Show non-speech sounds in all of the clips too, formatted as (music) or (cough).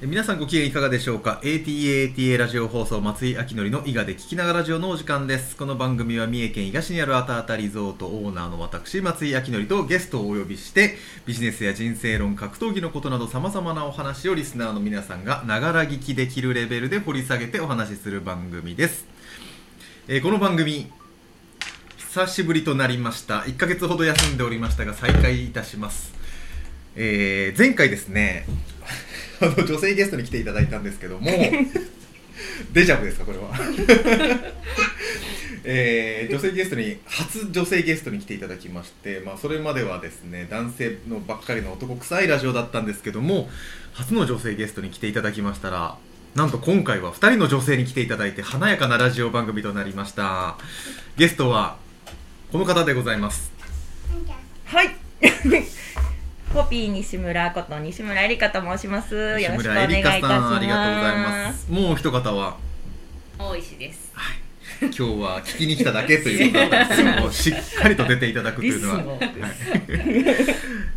皆さんご機嫌いかがでしょうか？ATATA ラジオ放送松井明則の伊賀で聞きながらラジオのお時間です。この番組は三重県伊賀市にあるあたあたリゾートオーナーの私松井明則とゲストをお呼びしてビジネスや人生論格闘技のことなどさまざまなお話をリスナーの皆さんがながら聞きできるレベルで掘り下げてお話しする番組です、えーこの番組久しぶりとなりました。1ヶ月ほど休んでおりましたが再開いたします。えー前回ですねあの女性ゲストに来ていただいたんですけども (laughs) デジャブですかこれは、(laughs) えー女性ゲストに初女性ゲストに来ていただきまして、まあ、それまではですね男性のばっかりの男臭いラジオだったんですけども初の女性ゲストに来ていただきましたらなんと今回は2人の女性に来ていただいて華やかなラジオ番組となりました。ゲストはこの方でございます。はい。ポピー西村こと西村えりかと申します。よろしくお西願いいたし村えりかさんありがとうございま。ますすもう一方は？大石です。今日は聞きに来ただけということなんですけどもしっかりと出ていただくというのは、(laughs) はい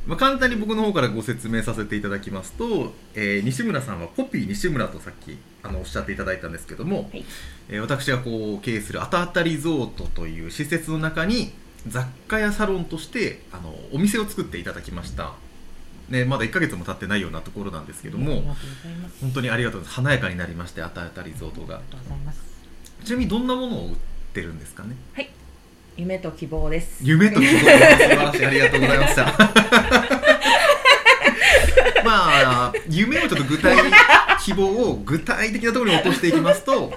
まあ、簡単に僕の方からご説明させていただきますと、えー西村さんはポピー西村とさっきあのおっしゃっていただいたんですけども、はいえー私がこう経営するあたあたリゾートという施設の中に雑貨やサロンとしてあのお店を作っていただきました、ね、まだ1ヶ月も経ってないようなところなんですけども。本当にありがとうございます華やかになりましてあたあたリゾートが。ちなみにどんなものを売ってるんですかね？はい。夢と希望です。夢と希望素晴らしいありがとうございました (laughs) まあ夢をちょっと具体希望を具体的なところに落としていきますと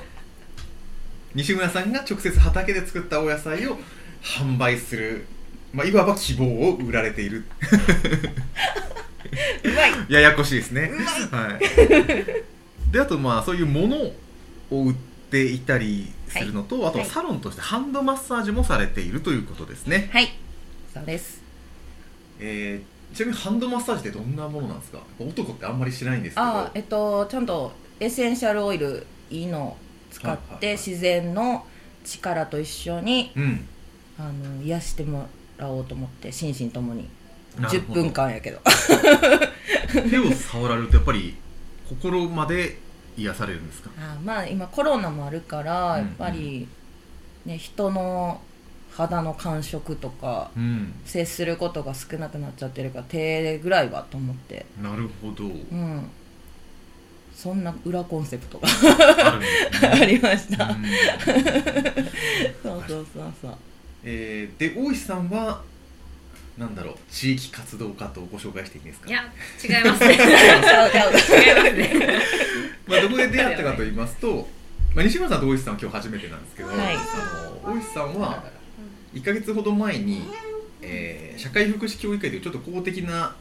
西村さんが直接畑で作ったお野菜を販売する、まあ、いわば希望を売られている。うまい。ややこしいですね。はい。であとまあそういうものを売っていたりするのと、あとははい。サロンとしてハンドマッサージもされているということですね。はい。そうです。えーちなみにハンドマッサージってどんなものなんですか？男ってあんまりしないんですけど。あ、えっとちゃんとエッセンシャルオイルいいのを使っはいはいはいて自然の力と一緒にうんあの癒してもらおうと思って心身ともに。10なるほど。分間やけど。(laughs) (laughs) 手を触られるとやっぱり心まで癒されるんですか？あまあ今コロナもあるからうんやっぱり、ね人の肌の感触とかうん。接することが少なくなっちゃってるから手ぐらいはと思って。なるほど。うん。そんな裏コンセプトがあね。(laughs) ありました、うん。そうそうそうそうえーで大石さんはなんだろう地域活動家とご紹介していいですか？いや、違いますね。(laughs) ますね。まあ、どこで出会ったかと言いますと、まあ、西村さんと大石さんは今日初めてなんですけど、はいあの大石さんは1か月ほど前に、えー社会福祉協議会というちょっと公的な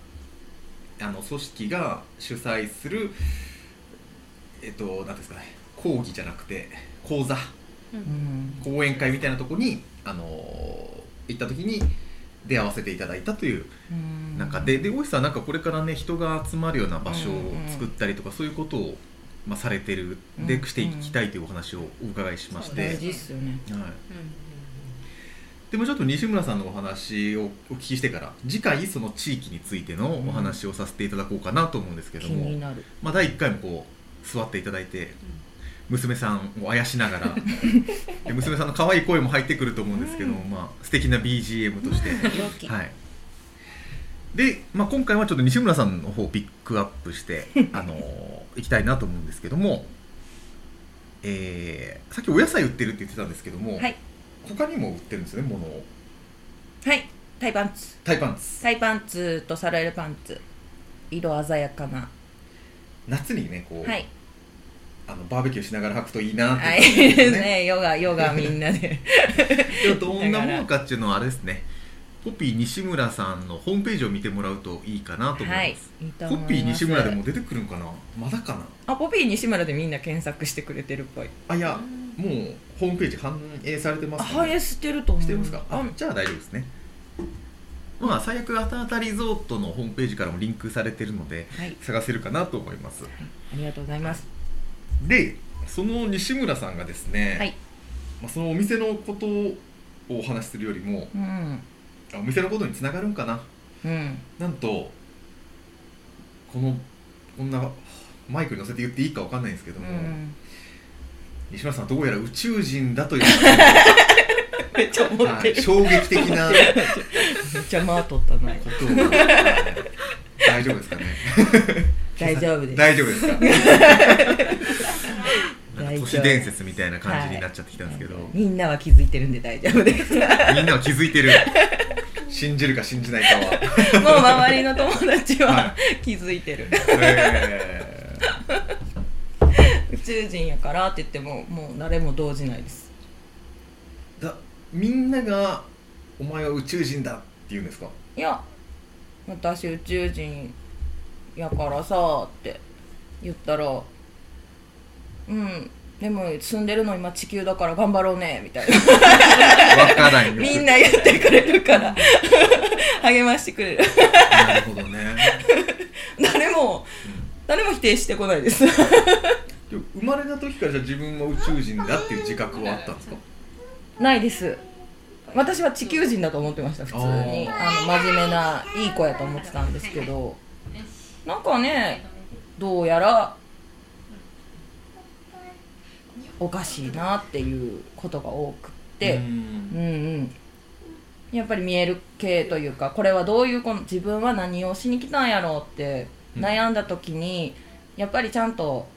あの組織が主催するえっと何ですかね講義じゃなくて講座うん講演会みたいなところにあの行った時に出会わせていただいたといううん。中でで大石さんなんかこれからね人が集まるような場所を作ったりとか、そういうことを、まあ、されてるでうん。していきたいというお話をお伺いしまして、大事っすよね。はい、でもちょっと西村さんのお話をお聞きしてから次回その地域についてのお話をさせていただこうかなと思うんですけ気ども、になる。まあ、第1回もこう座っていただいて娘さんをあやしながら。(laughs) で娘さんの可愛い声も入ってくると思うんですけども、まあ素敵な BGM として。(laughs) はい、で、まあ、今回はちょっと西村さんの方をピックアップして、(laughs) あのー、いきたいなと思うんですけども、えーさっきお野菜売ってるって言ってたんですけども、はい。他にも売ってるんですよねものを。はい。タイパンツ。タイパンツ。タイパンツとサラエルパンツ。色鮮やかな。夏にねこう、はいあのバーベキューしながら履くといいなっては思うんですよい。ねヨガヨガみんなで。(laughs) どんなものかっていうのはあれですね。ポピー西村さんのホームページを見てもらうといいかなと思います、はいいいポピー西村でも出てくるんかな？まだかな？あポピー西村でみんな検索してくれてるっぽい。あいやもうホームページ反映されてますあ反映してると思う。してますか、ああじゃあ大丈夫ですね。まあ最悪あたあたリゾートのホームページからもリンクされてるのではい。探せるかなと思います。ありがとうございますでその西村さんがですね、はい。まあ、そのお店のことをお話しするよりもうん。あお店のことにつながるんかな。うん。なんとこのこんなマイクに乗せて言っていいかわかんないんですけども、うん。西村さんどうやら宇宙人だという、めっちゃ思ってる。はい、衝撃的な (laughs) めっちゃ間取ったなことを、はい。大丈夫ですかね大丈夫です。大丈夫ですか？(laughs) 都市伝説みたいな感じになっちゃってきたんですけど、みんなは気づいてるんで大丈夫です。もうみんなは気づいてる。(laughs) 信じるか信じないかは、(laughs) 周りの友達はは気づいてる。え宇宙人やからって言ってももう誰も動じないです。ーだみんなが「お前は宇宙人だ」って言うんですか？いや私宇宙人やからさって言ったらうんでも住んでるの今地球だから頑張ろうねみたいな。わからんよ。みんな言ってくれるから。励ましてくれる。なるほどね。誰も誰も否定してこないです。生まれた時からじゃあ自分は宇宙人だっていう自覚はあったんですか？ないです。私は地球人だと思ってました普通に。ああの真面目ないい子やと思ってたんですけどなんかねどうやらおかしいなっていうことが多くって、うん。うんうん。やっぱり見える系というかこれはどういうこの自分は何をしに来たんやろうって悩んだ時に、やっぱりちゃんと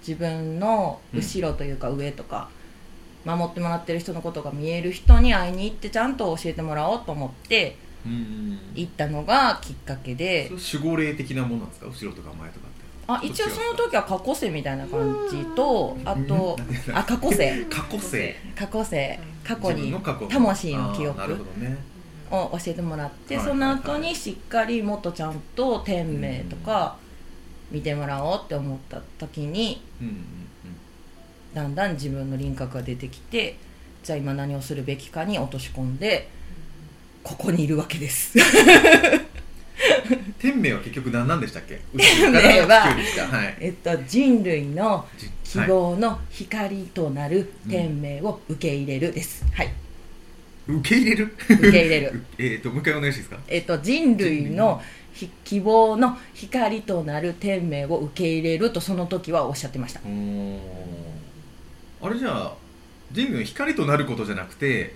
自分の後ろというか上とか、守ってもらってる人のことが見える人に会いに行ってちゃんと教えてもらおうと思ってうん行ったのがきっかけで。守護霊的なものなんですか？後ろとか前とかって。あ一応その時は過去世みたいな感じとあとうん。あ過去世。(laughs) 過去性過去世。過去に魂の記憶。を教えてもらって、はいその後にしっかりもっとちゃんと天命とか見てもらおうって思った時にうんうんうん。だんだん自分の輪郭が出てきてじゃあ今何をするべきかに落とし込んでここにいるわけです。天命は結局何なんでしたっけ？天命ははい。えっと人類のじ希望の光となる天命を受け入れるです、はい。受け入れる？受け入れる。(laughs) えっともう一回お願いしていいですか？えっと人類のひ希望の光となる天命を受け入れるとその時はおっしゃってました。あれじゃあ人類の光となることじゃなくて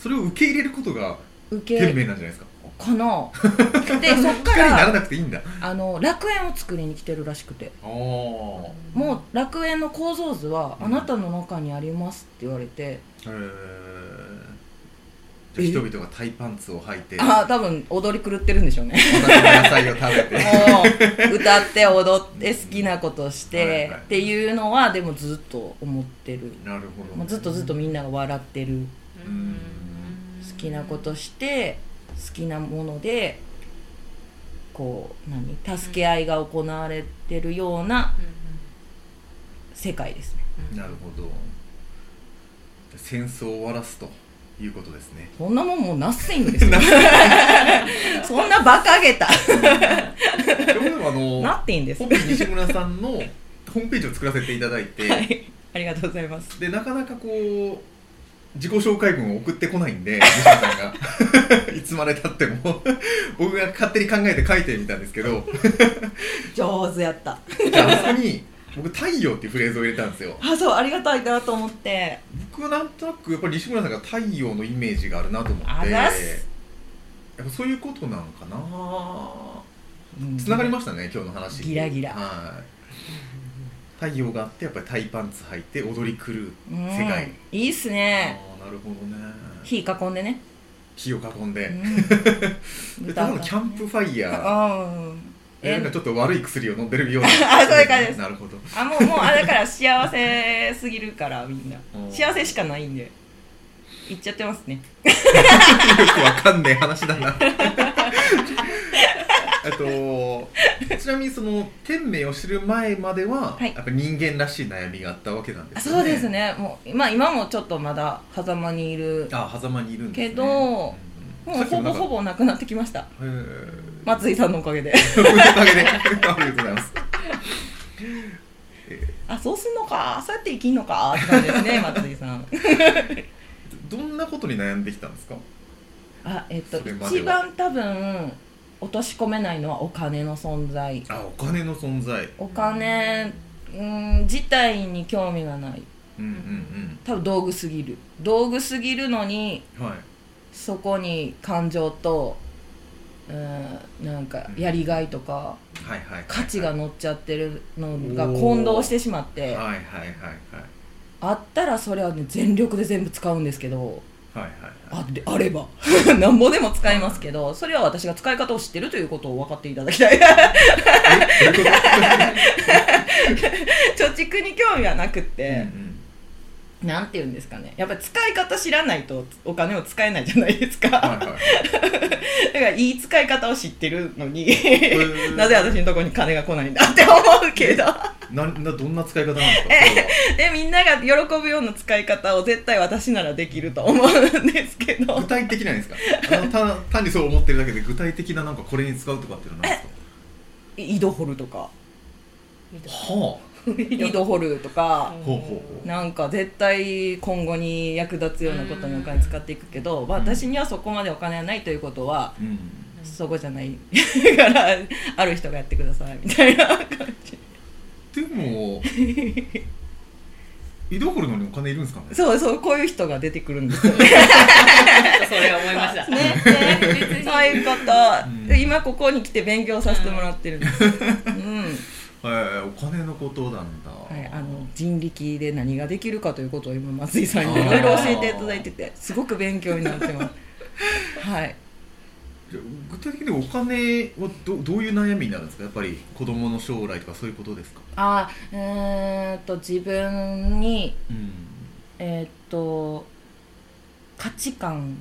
それを受け入れることが受け天命なんじゃないですか。かな。(laughs) でそっかららなくていいんだ。あの楽園を作りに来てるらしくて。もう楽園の構造図はあなたの中にありますって言われて、へえじゃあ人々がタイパンツを履いて。ああ多分踊り狂ってるんでしょうね。野菜を食べて。(laughs) もう歌って踊って好きなことして、はいはいっていうのはでもずっと思ってる。なるほどもうずっとずっとみんなが笑ってる。うん。好きなことして好きなものでこう何？助け合いが行われてるような世界ですね。なるほど。戦争を終わらすということですね。そんなもんもうナッシングですよ。(laughs) そんな馬鹿げた。あのナッティンです。西村さんのホームページを作らせていただいて、はい。ありがとうございます。でなかなかこう自己紹介文を送ってこないんで西村さんが (laughs) いつまでたっても。(laughs) 僕が勝手に考えて書いてみたんですけど。(laughs) 上手やった。じゃああそこに僕「太陽」っていうフレーズを入れたんですよ。あそうありがたいなと思って。僕はなんとなくやっぱり西村さんが太陽のイメージがあるなと思って。あやっぱそういうことなのかな。つながりましたね今日の話。ギラギラ。はい太陽があってやっぱりタイパンツ履いて踊り狂ううん。世界、いいっすね。ああなるほどね。火囲んでね、火を囲んで、うん、(laughs) で。ただのキャンプファイヤー。うん。えなんかちょっと悪い薬を飲んでるような。あそういう感じです。(laughs) なるほど。あもうもうあだから幸せすぎるからみんな。うん。幸せしかないんで。言っちゃってますね。(laughs) よくわかんねえ話だな (laughs) えっとちなみにその天命を知る前までは、はい。やっぱ人間らしい悩みがあったわけなんですよね。そうですね。もう、まあ、今もちょっとまだ狭間にいる。あ狭間にいるんですね。けどうんもうほぼほぼぼなくなってきました。へえ松井さんのおかげで。おかげで。(laughs) ありがとうございます。あそうすんのか。そうやって生きんのか。って感じですね (laughs) 松井さん。どんなことに悩んできたんですか？あえっとそれまでは。一番多分落とし込めないのはお金の存在。あお金の存在。お金うん自体に興味がない。うんうん多分道具すぎる。道具すぎるのにうんはい。そこに感情とうんなんかやりがいとかはいはいはい。価値が乗っちゃってるのが混同してしまって。はいはいはいはい。あったらそれはね全力で全部使うんですけどはいはいあであれば。(laughs) なんぼでも使いますけどそれは私が使い方を知ってるということを分かっていただきたい。(laughs) 貯蓄に興味はなくって、うんうんなんて言うんですかね。やっぱり使い方知らないとお金を使えないじゃないですか、はいはい。だからいい使い方を知ってるのにー。なぜ私のところに金が来ないんだって思うけど。ななどんな使い方なんですか？それは。でみんなが喜ぶような使い方を絶対私ならできると思うんですけど。具体的なんですか？あのた単にそう思ってるだけで具体的ななんかこれに使うとかっていうのは何です井戸掘るとか。かは (laughs) 井戸掘るとかなんか絶対今後に役立つようなことにお金使っていくけど、まあ私にはそこまでお金はないということはうん。そこじゃない。からある人がやってくださいみたいな感じ。でも井戸掘るのにお金いるんですかね？そうそうこういう人が出てくるんですよ。ねそれは思いました。ね。ねそういう方、うん。今ここに来て勉強させてもらってるんです、うんはいお金のことなんだ。はい、あの人力で何ができるかということを今松井さんにいろいろ教えていただいててすごく勉強になってます。はい。じゃあ具体的にお金はどどういう悩みになるんですか？やっぱり子供の将来とかそういうことですか？あーえーっと自分にうん。えーっと価値観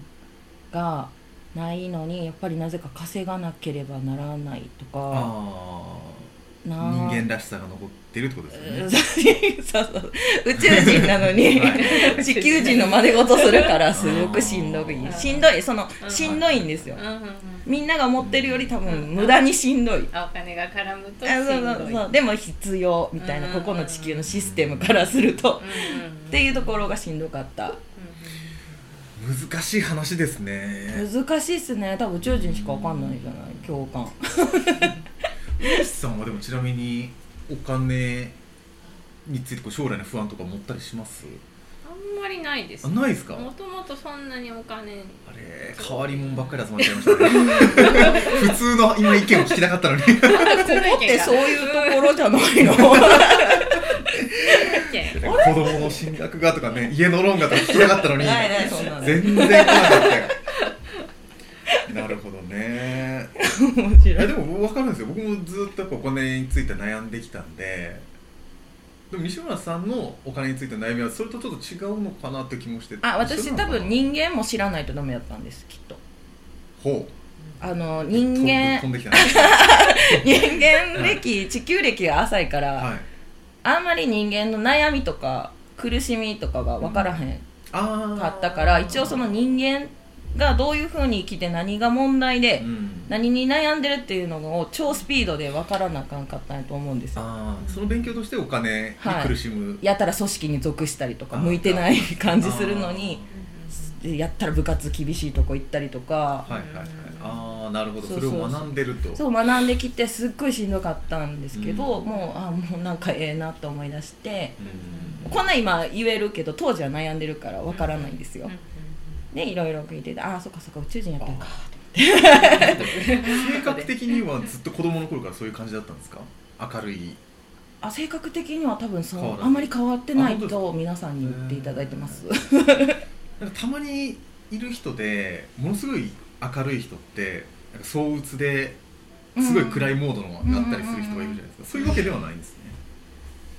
がないのにやっぱりなぜか稼がなければならないとか。あなあ人間らしさが残ってるってことですよね。そう。そう。宇宙人なのに (laughs) は地球人の真似事するからすごくしんどい。しんどい。そのうん。しんどいんですよ。みんなが思ってるより多分無駄にしんどい。あお金が絡むとしあんどい。そうそう。そうでも必要みたいなうん。ここの地球のシステムからすると。っていうところがしんどかった。難しい話ですね。難しいっすね。多分宇宙人しかわかんないじゃない。共感大石さんはでもちなみにお金についてこう将来の不安とか持ったりします？あんまりないです。あ。ないですか？もともとそんなにお金。あれ変わり者ばっかり集まっちゃいましたね。(laughs) 普通の今意見を聞きたかったのに。ここってそういうところじゃないの？(laughs) 子供の進学がとかね家のローンがとか聞きたかったのに。ないないそんなの。全然来なかったよなるほどね。面白い。でも分かるんですよ。僕もずっとやっぱお金について悩んできたんで。でも西村さんのお金についての悩みはそれとちょっと違うのかなって気もしてあ私多分人間も知らないとダメだったんですきっと。ほう。あの人間人間歴地球歴が浅いから、はいあんまり人間の悩みとか苦しみとかが分からへんああかったから、一応その人間がどういうふうに生きて何が問題で、うん。何に悩んでるっていうのを超スピードで分からなあかんかったんやと思うんですよ。ああその勉強としてお金に苦しむ、やったら組織に属したりとか向いてない感じするのにでやったら部活厳しいとこ行ったりとか。はいはいはい。ああなるほど。それそうそう。そうを学んでると。そう学んできてすっごいしんどかったんですけど、うん。もうあもうなんかええなと思い出して。うん。こんなん今言えるけど当時は悩んでるから分からないんですよ、でいろいろ聞いててああそっかそっか宇宙人やったんか性格的にはずっと子供の頃からそういう感じだったんですか？明るい。あ性格的には多分そうあんまり変わってないと皆さんに言っていただいてます。なんかたまにいる人でものすごい明るい人ってなんか躁鬱ですごい暗いモードのなったりする人がいるじゃないですか。そういうわけではないんですね。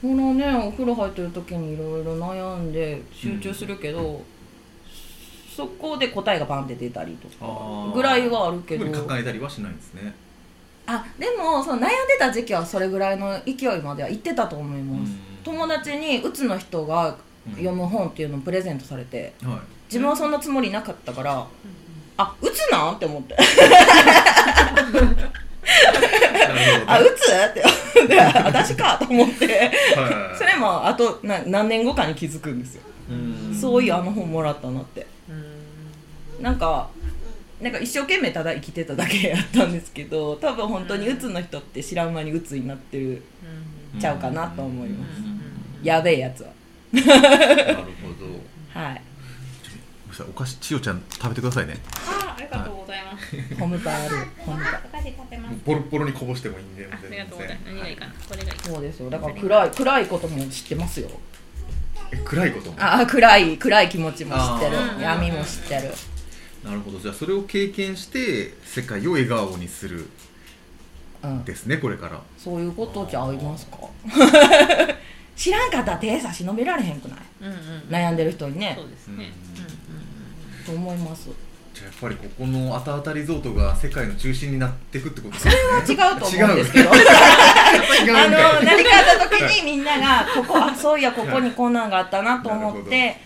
ほらねお風呂入ってる時にいろいろ悩んで集中するけど、そこで答えがバンって出たりとか。ぐらいはあるけど。抱えたりはしないんですね。あでもその悩んでた時期はそれぐらいの勢いまでは行ってたと思います、うん。友達にうつの人が読む本っていうのをプレゼントされて。はい。自分はそんなつもりなかったから、あうつなん？って思って。あうつ？って。で私かと思って。はい。それもあとな何年後かに気づくんですよ、うん。そういうあの本もらったなってなんかなんか一生懸命ただ生きてただけやったんですけど多分本当に鬱の人って知らん間に鬱になってるちゃうかなと思います。やべえやつは。なるほど。はい。お菓子千代ちゃん食べてくださいね。あありがとうございます。ホムパある。ホムパお菓子食べます。ボロボロにこぼしてもいいんであありがとうございます。何がいいかな。これがいい。そうですよ。だから暗い暗いことも知ってますよ。え暗いことも？ああ暗い暗い気持ちも知ってる。闇も知ってるなるほど。じゃあそれを経験して世界を笑顔にするうん。ですねこれから。そういうことじゃありますか？(laughs) 知らんかったら手差し伸べられへんくない？うんうん悩んでる人にね。そうですね。と思います。じゃあやっぱりここのあたあたリゾートが世界の中心になっていくってことですね。違うと思うんですけど。違う。(laughs) んあのかい何かあった時にみんながここあそういやここにこんなんがあったなと思っなて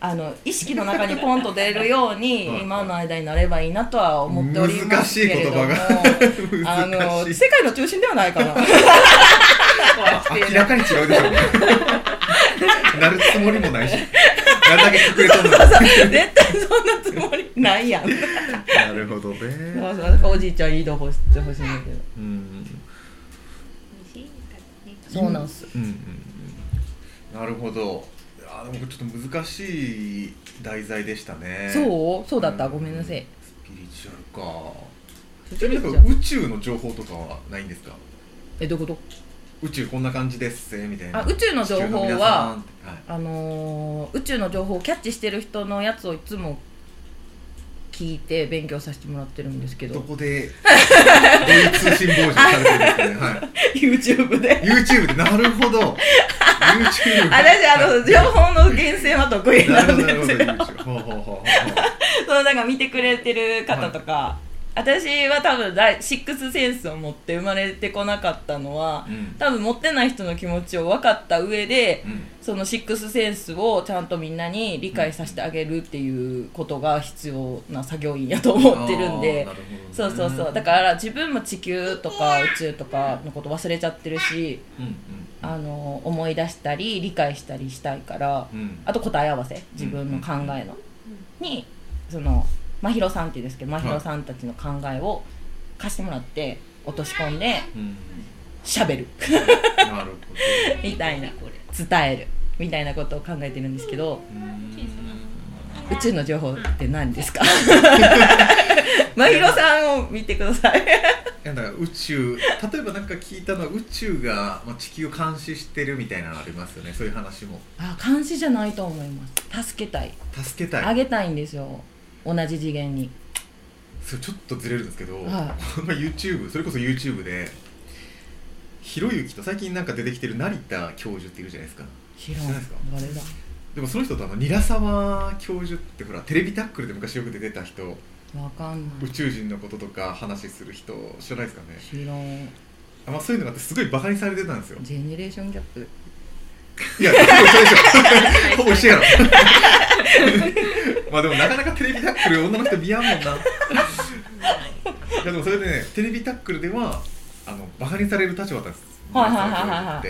あの意識の中にポンと出るようにはい。今の間になればいいなとは思っておりますけれども。難しい言葉が。(laughs) あの世界の中心ではないかな。明らかに違うでしょ。なるつもりもないし。なるだけ隠れとんのに絶対そんなつもりないやん。なるほどね。そうそう。だからおじいちゃんいいとこしてほしいんだけど。うん。そうなんす。うんうんうん。なるほどあでもちょっと難しい題材でしたね。そう？そうだった？ごめんなさい。スピリチュアルか。スちなみに宇宙の情報とかはないんですか？えどういうこ宇宙こんな感じですみたいな。あ宇宙の情報ははい。とあのー宇宙の情報をキャッチしてる人のやつをいつも聞いて勉強させてもらってるんですけど。どこで通信傍受されてるんですかね、はい。(laughs) YouTube で。YouTube で。なるほど。YouTube 私あの情報の厳選は得意ななんですよ。そのなんか見てくれてる方とか、私は多分シックスセンスを持って生まれてこなかったのは、うん。多分持ってない人の気持ちを分かった上で、うん。そのシックスセンスをちゃんとみんなに理解させてあげるっていうことが必要な作業員やと思ってるんで。ね。そうそうそう。だから自分も地球とか宇宙とかのこと忘れちゃってるしうんうん。あの思い出したり理解したりしたいからうん。あと答え合わせ。自分の考えの。にその真宙さんっていうんですけど真宙さんたちの考えを貸してもらって落とし込んでうん。喋る。なるほ (laughs) みたいな。これ伝える。みたいなことを考えてるんですけど宇宙の情報って何ですか？(laughs) 真宙さんを見てください。いやだから宇宙例えばなんか聞いたのは宇宙が、まあ、地球を監視してるみたいなのありますよね。そういう話も。あ監視じゃないと思います。助けたい。助けたい。あげたいんですよ同じ次元に。それちょっとずれるんですけど、はい。(laughs) YouTube それこそ YouTube でひろゆきと最近なんか出てきてる成田教授っているじゃないですか。知らないですか？でもその人とあの韮沢教授ってほらテレビタックルで昔よく出てた人。わかんない。宇宙人のこととか話する人知らないですかね？知らん。あ、まあ、そういうのがあってすごいバカにされてたんですよ。ジェネレーションギャップいやほぼ一緒でしょ。(laughs) ほぼ一緒やろ (laughs) まあでもなかなかテレビタックル女の人見やんもんな。いやでもそれでねテレビタックルではあのバカにされる立場だったんです。はいはいはい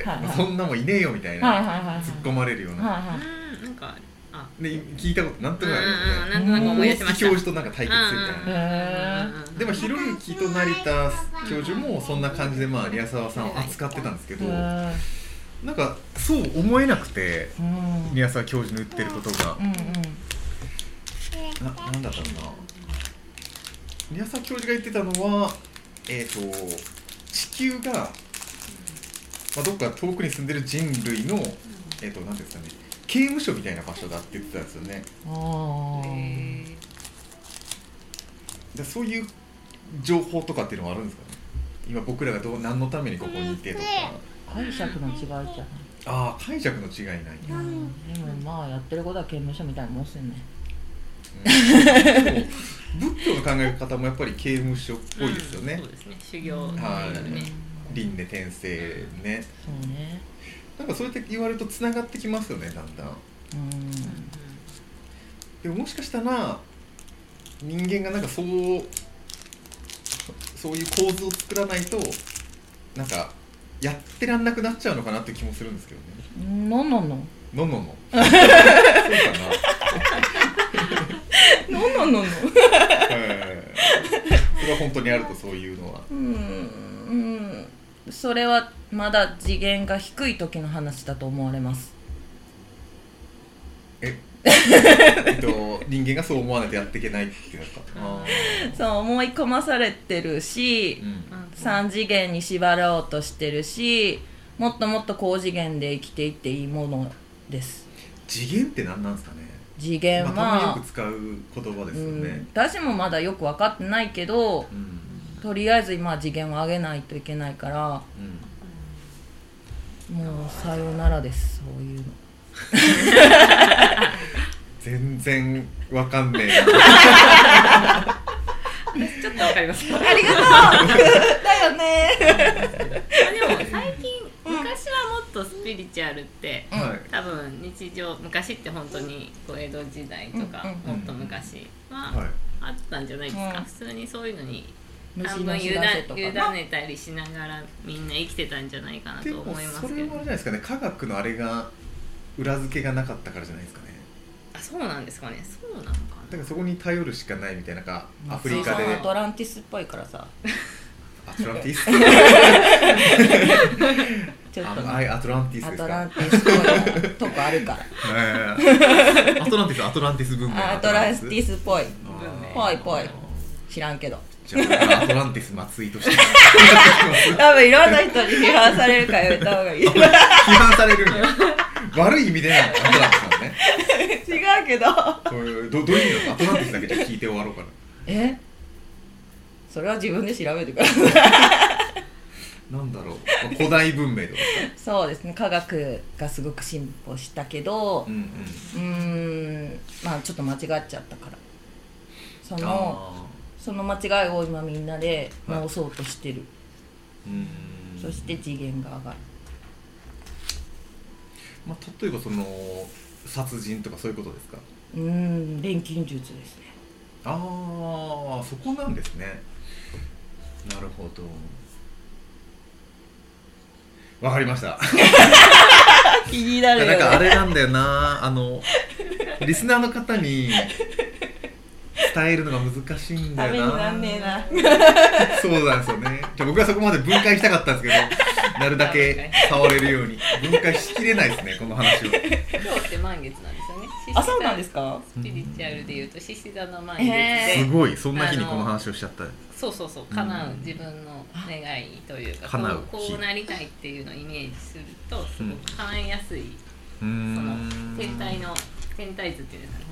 はいそんなもんいねえよみたいな。突っ込まれるような、なんかあで聞いたことなんとなくあるよね。なんとなく思い出しました。教授となんか対決するみたいな、へでもひろゆきと成田教授もそんな感じでまあ宮沢さんを扱ってたんですけど、へなんかそう思えなくてーうん。宮沢教授の言ってることが。うんうんななんだったろうな。宮沢教授が言ってたのはえっ、と地球が、まあ、どっか遠くに住んでる人類のえっ、と何ていうんですかね刑務所みたいな場所だって言ってたんですよね。でそういう情報とかっていうのはあるんですかね。今僕らがどう何のためにここにいてとか解釈の違いじゃない。ああ解釈の違いない、うん。でもまあやってることは刑務所みたいなもんっすよね。うん。仏教の考え方もやっぱり刑務所っぽいですよね、そうですね。修行はい。ね輪廻転生ね。そうね。なんかそうやって言われるとつながってきますよねだんだん。うん。でももしかしたら人間がなんかそうそういう構図を作らないとなんかやってらんなくなっちゃうのかなって気もするんですけどね。ののんのん。の (laughs) そうかな。なんなんのはいれは本当にあるとそういうのはうんうんそれはまだ次元が低い時の話だと思われますええっと人間がそう思わないとやっていけないっていうのか。あそう思い込まされてるしー、うん。3次元に縛ろうとしてるしもっともっと高次元で生きていっていいものです。次元って何なんですかね。次元まあ、たまによはく、使う言葉ですようん。ね、私もまだよく分かってないけどうん。とりあえず今は次元を上げないといけないからうん。もうさよならですそういうの (laughs) 全然わかんねえな。ちょっとわかります。ありがとう。だよね。でも最近昔はもっとスピリチュアルってうんはい。多分日常昔って本当にこう江戸時代とか、うん。もっと昔ははい。あったんじゃないですか、うん。普通にそういうのに虫半分委ねたりしながらみんな生きてたんじゃないかなと思いますそれはあれじけどゃないですかね。科学のあれが裏付けがなかったからじゃないですかね。あそうなんですかね。そうなのかだからそこに頼るしかないみたいななんかアフリカで。アトランティスっぽいからさ。アトランティス？ちょっとあはいアトランティスアですか？トランティスっぽいとこあるから。はいアトランティス？アトランティス文明あアトランティスっぽい。ぽいぽい。知らんけど。じゃあアトランティス松井として。多分いろんな人に批判されるからやめた方がいい。批判されるんや悪い意味でなのアトランティスさんね。(laughs) けどこういうど。どういう意味なのアトランティスだけじゃ聞いて終わろうかなえ？それは自分で調べてくださいなんだろう。古代文明とかそうですね。科学がすごく進歩したけどうんうん。うーんまあちょっと間違っちゃったから。そのあその間違いを今みんなではい直そうとしてる、ーうん。そして次元が上がるまあ、例えばその殺人とかそういうことですか？うーん錬金術ですね。ああそこなんですね。なるほど。わかりました。(laughs) 気になるよ、ね、なんかあれなんだよな。あのリスナーの方に伝えるのが難しいんだよな。(laughs) そうなんですよね。じゃあ僕はそこまで分解したかったんですけどなるだけ触れるように。分解しきれないですねこの話を。今日って満月なんですよね。あそうなんですか？スピリチュアルでいうと獅子座の満へ月で。すごいそんな日にこの話をしちゃった。そうそうそう叶う自分の願いというか、叶うこうこうなりたいっていうのをイメージするとすごく叶いやすい、そのん。天体の天体図っていうんですかね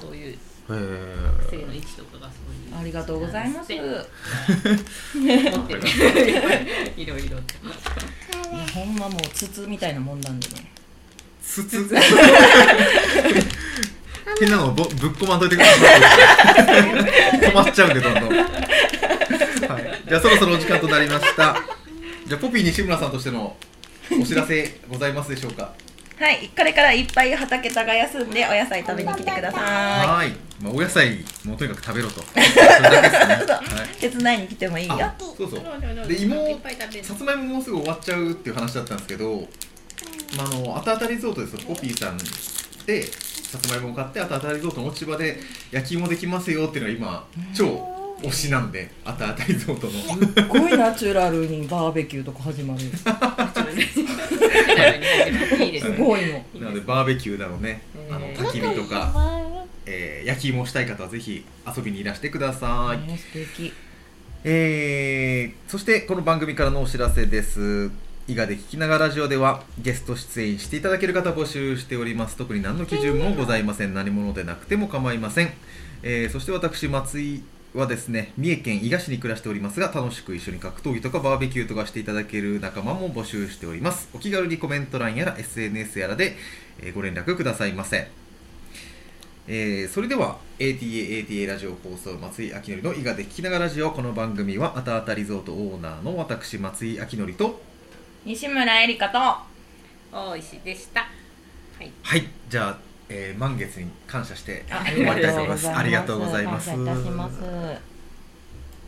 そういうへ星ーの位置とかがそういうありがとうございます。いや持って。る (laughs) いろ。いろって。ほんまもう筒みたいなもんなんでね。つつ変なのぼぶっ込まんといてください。(laughs) 止まっちゃうんでどんどん、はい、じゃあそろそろお時間となりました。じゃあポピー西村さんとしてのお知らせございますでしょうか？はいこれからいっぱい畑耕すんでお野菜食べに来てくださはい。まあ、お野菜もうとにかく食べろと。(laughs) 手伝いに来てもいいよ。あそうそう。でい芋さつまいももうすぐ終わっちゃうっていう話だったんですけど、まあ、あのあたあたリゾートですポピーさんでさつまいもを買ってあたあたリゾートの落ち葉で焼き芋できますよっていうのが今超推しなんであたあたリゾートの。すっごいナチュラルにバーベキューとか始まる。いいですね。すごいの。なのでバーベキューだのね。あの焚き火とか、えー焼き芋をしたい方はぜひ遊びにいらしてください、ね素敵。えーそしてこの番組からのお知らせです。伊賀で聞きながらラジオではゲスト出演していただける方募集しております。特に何の基準もございません。何者でなくても構いません、えーそして私松井はですね三重県伊賀市に暮らしておりますが楽しく一緒に格闘技とかバーベキューとかしていただける仲間も募集しております。お気軽にコメント欄やら SNS やらで、えーご連絡くださいませ。えーそれでは ATA ATA ラジオ放送松井明則の伊賀で聞きながらラジオこの番組はあたあたリゾートオーナーの私松井明則と西村えりかと大石でした。はい。はいじゃあ、えー満月に感謝してあ終わりたいと思います。ありがとうございます